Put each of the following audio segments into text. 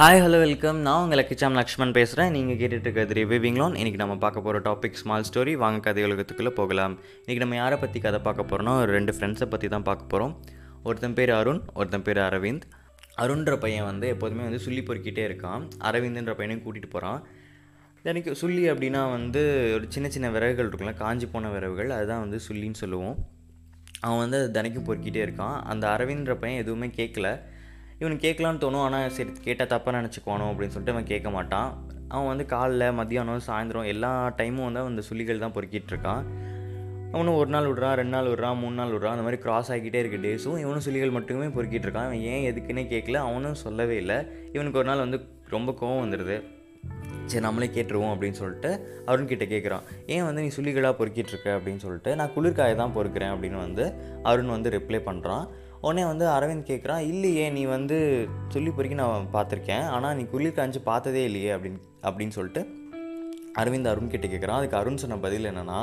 Hi hello welcome நான் உங்கள் லக்கிச்சாம் லக்ஷ்மன் பேசுகிறேன் நீங்கள் கேட்டுட்டு இருக்கிறது ரிவிவிங் லோன் இன்றைக்கி நம்ம பார்க்க போகிற டாபிக் ஸ்மால் ஸ்டோரி வாங்க கதை உலகத்துக்குள்ளே போகலாம். இன்றைக்கி நம்ம யாரை பற்றி கதை பார்க்க போகிறோம்னா ஒரு ரெண்டு ஃப்ரெண்ட்ஸை பற்றி தான் பார்க்க போகிறோம் ஒருத்தன் பேர் அருண் ஒருத்தன் பேர் அரவிந்த். அருண்ன்ற பையன் வந்து எப்போதுமே வந்து சொல்லி பொறுக்கிட்டே இருக்கான். அரவிந்த்ன்ற பையனையும் கூட்டிகிட்டு போகிறான் எனக்கு சுள்ளி அப்படின்னா வந்து ஒரு சின்ன சின்ன விறகுகள் இருக்குல்ல காஞ்சி போன விறகுகள். அதுதான் வந்து சுள்ளின்னு சொல்லுவோம். அவன் வந்து அதை தினைக்கும் பொறுக்கிட்டே இருக்கான். அந்த அரவிந்த்ன்ற பையன் எதுவுமே கேட்கல இவனுக்கு கேட்கலான்னு தோணும். ஆனால் சரி கேட்டால் தப்பாக நினச்சிக்கோணும் அப்படின்னு சொல்லிட்டு அவன் கேட்க மாட்டான். அவன் வந்து காலைல மத்தியானம் சாயந்தரம் எல்லா டைமும் வந்து அவன் இந்த சுள்ளிகள் தான் பொறுக்கிட்டு இருக்கான். அவனும் ஒரு நாள் விட்றான் ரெண்டு நாள் விட்றான் மூணு நாள் விட்றான். அந்த மாதிரி கிராஸ் ஆகிக்கிட்டே இருக்க. டேஸும் இவனும் சுழிகள் மட்டுமே பொறுக்கிட்டு இருக்கான். அவன் ஏன் எதுக்குன்னே கேட்கல அவனும் சொல்லவே இல்லை. இவனுக்கு ஒரு நாள் வந்து ரொம்ப கோவம் வந்துடுது சரி நம்மளே கேட்டுருவோம் அப்படின்னு சொல்லிட்டு அருண்கிட்ட கேட்குறான் ஏன் வந்து நீ சுள்ளிகளாக பொறுக்கிட்டு இருக்க? அப்படின்னு சொல்லிட்டு நான் குளிர்காயை தான் பொறுக்கிறேன் அப்படின்னு வந்து அருண் வந்து ரிப்ளை பண்ணுறான் உடனே வந்து அரவிந்த் கேட்குறான் இல்லையே நீ வந்து சொல்லி பொறுக்கி நான் பார்த்துருக்கேன் ஆனால் நீ குளிர் காஞ்சி பார்த்ததே இல்லையே அப்படின்னு அப்படின்னு சொல்லிட்டு அரவிந்த் அருண் கிட்ட கேட்குறான் அதுக்கு அருண் சொன்ன பதில் என்னென்னா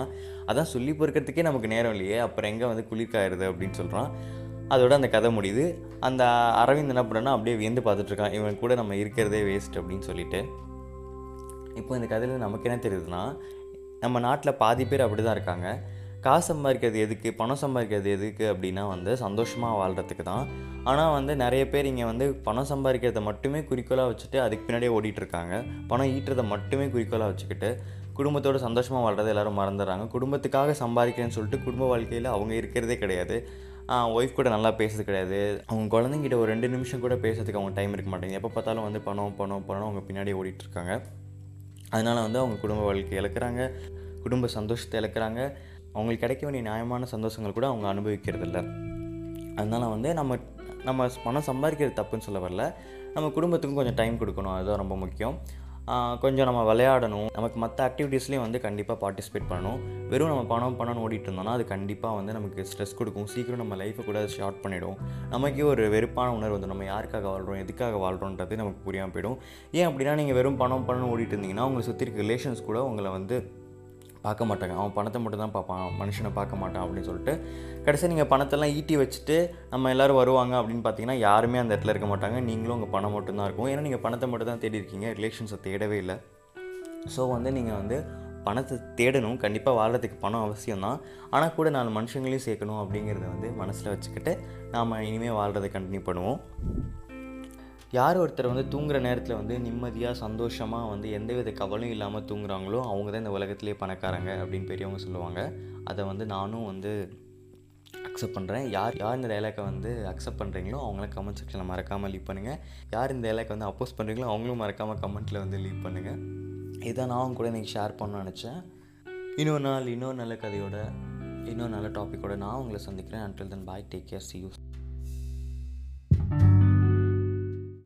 அதான் சொல்லி பொறுக்கிறதுக்கே நமக்கு நேரம் இல்லையே அப்புறம் எங்கே வந்து குளிர் காயிருது அப்படின்னு சொல்கிறான் அதோட அந்த கதை முடியுது. அந்த அரவிந்த் என்ன பண்ணுறான்னா அப்படியே வியந்து பார்த்துட்ருக்கான் இவன் கூட நம்ம இருக்கிறதே வேஸ்ட் அப்படின்னு சொல்லிட்டு. இப்போ இந்த கதையில் நமக்கு என்ன தெரியுதுன்னா நம்ம நாட்டில் பாதி பேர் அப்படி தான் இருக்காங்க. காசு சம்பாதிக்கிறது எதுக்கு? பணம் சம்பாதிக்கிறது எதுக்கு? அப்படின்னா வந்து சந்தோஷமாக வாழ்கிறதுக்கு தான். ஆனால் வந்து நிறைய பேர் இங்கே வந்து பணம் சம்பாதிக்கிறத மட்டுமே குறிக்கோளாக வச்சுட்டு அதுக்கு பின்னாடியே ஓடிட்டு இருக்காங்க பணம் ஈட்டுறதை மட்டுமே குறிக்கோளாக வச்சுக்கிட்டு குடும்பத்தோட சந்தோஷமாக வாழ்கிறத எல்லாரும் மறந்துடுறாங்க. குடும்பத்துக்காக சம்பாதிக்கிறேன்னு சொல்லிட்டு குடும்ப வாழ்க்கையில் அவங்க இருக்கிறதே கிடையாது. ஒய்ஃப் கூட நல்லா பேசுறது கிடையாது. அவங்க குழந்தைங்கிட்ட ஒரு ரெண்டு நிமிஷம் கூட பேசுறதுக்கு அவங்க டைம் இருக்க மாட்டேங்குது. எப்போ பார்த்தாலும் வந்து பணம் பணம் பணம் அவங்க பின்னாடியே ஓடிட்டுருக்காங்க. அதனால் வந்து அவங்க குடும்ப வாழ்க்கை இழக்கிறாங்க. குடும்ப சந்தோஷத்தை இழக்கிறாங்க. அவங்களுக்கு கிடைக்க வேண்டிய நியாயமான சந்தோஷங்கள் கூட அவங்க அனுபவிக்கிறதில்ல. அதனால் வந்து நம்ம நம்ம பணம் சம்பாதிக்கிறது தப்புன்னு சொல்ல வரல. நம்ம குடும்பத்துக்கும் கொஞ்சம் டைம் கொடுக்கணும். அதுதான் ரொம்ப முக்கியம். கொஞ்சம் நம்ம விளையாடணும். நமக்கு மற்ற ஆக்டிவிட்டீஸ்லேயும் வந்து கண்டிப்பாக பார்ட்டிசிபேட் பண்ணணும். வெறும் நம்ம பணம் பணம்னு ஓடிட்டு இருந்தோம்னா அது கண்டிப்பாக வந்து நமக்கு ஸ்ட்ரெஸ் கொடுக்கும். சீக்கிரம் நம்ம லைஃப்பை கூட ஷார்ட் பண்ணிவிடும் நமக்கே ஒரு வெறுப்பான உணர்வு வந்து நம்ம யாருக்காக வாழ்கிறோம் எதுக்காக வாழ்கிறோன்றது நமக்கு புரியாமல் போயிடும். ஏன் அப்படின்னா நீங்கள் வெறும் பணம் பணம்னு ஓடிட்டு இருந்தீங்கன்னா உங்களை சுற்றி இருக்க ரிலேஷன்ஸ் கூட உங்களை வந்து பார்க்க மாட்டாங்க. அவன் பணத்தை மட்டும் தான் பார்ப்பான். மனுஷனை பார்க்க மாட்டான் அப்படின்னு சொல்லிட்டு கடைசியாக நீங்கள் பணத்தெல்லாம் ஈட்டி வச்சுட்டு நம்ம எல்லோரும் வருவாங்க அப்படின்னு பார்த்தீங்கன்னா யாருமே அந்த இடத்துல இருக்க மாட்டாங்க. நீங்களும் உங்கள் பணம் மட்டும்தான் இருக்கும். ஏன்னா நீங்கள் பணத்தை மட்டும் தான் தேடி இருக்கீங்க. ரிலேஷன்ஸை தேடவே இல்லை. ஸோ வந்து நீங்கள் வந்து பணத்தை தேடணும். கண்டிப்பாக வாழ்கிறதுக்கு பணம் அவசியம் தான். ஆனால் கூட நாலு மனுஷங்களையும் சேர்க்கணும் அப்படிங்கிறத வந்து மனசில் வச்சுக்கிட்டு நாம் இனிமேல் வாழ்கிறத கண்டினியூ பண்ணுவோம். யார் ஒருத்தர் வந்து தூங்குற நேரத்தில் வந்து நிம்மதியாக சந்தோஷமாக வந்து எந்தவித கவலையும் இல்லாமல் தூங்குறாங்களோ அவங்க தான் இந்த உலகத்திலே பணக்காரங்க அப்படின்னு பெரியவங்க சொல்லுவாங்க. அதை வந்து நானும் வந்து அக்செப்ட் பண்ணுறேன் யார் யார் இந்த டைலாக்கை வந்து அக்செப்ட் பண்ணுறீங்களோ அவங்களாம் கமெண்ட் செக்ஷனில் மறக்காமல் லீவ் பண்ணுங்கள் யார் இந்த டைலாக்கை வந்து அப்போஸ் பண்ணுறீங்களோ அவங்களும் மறக்காமல் கமெண்ட்டில் வந்து லீவ் பண்ணுங்கள் இதான் நான் கூட இன்றைக்கி ஷேர் பண்ண நினச்சேன். இன்னொரு நாள் இன்னொரு நல்ல கதையோட இன்னொரு நல்ல டாப்பிக்கோட நான் உங்களை சந்திக்கிறேன். Until then bye take care see you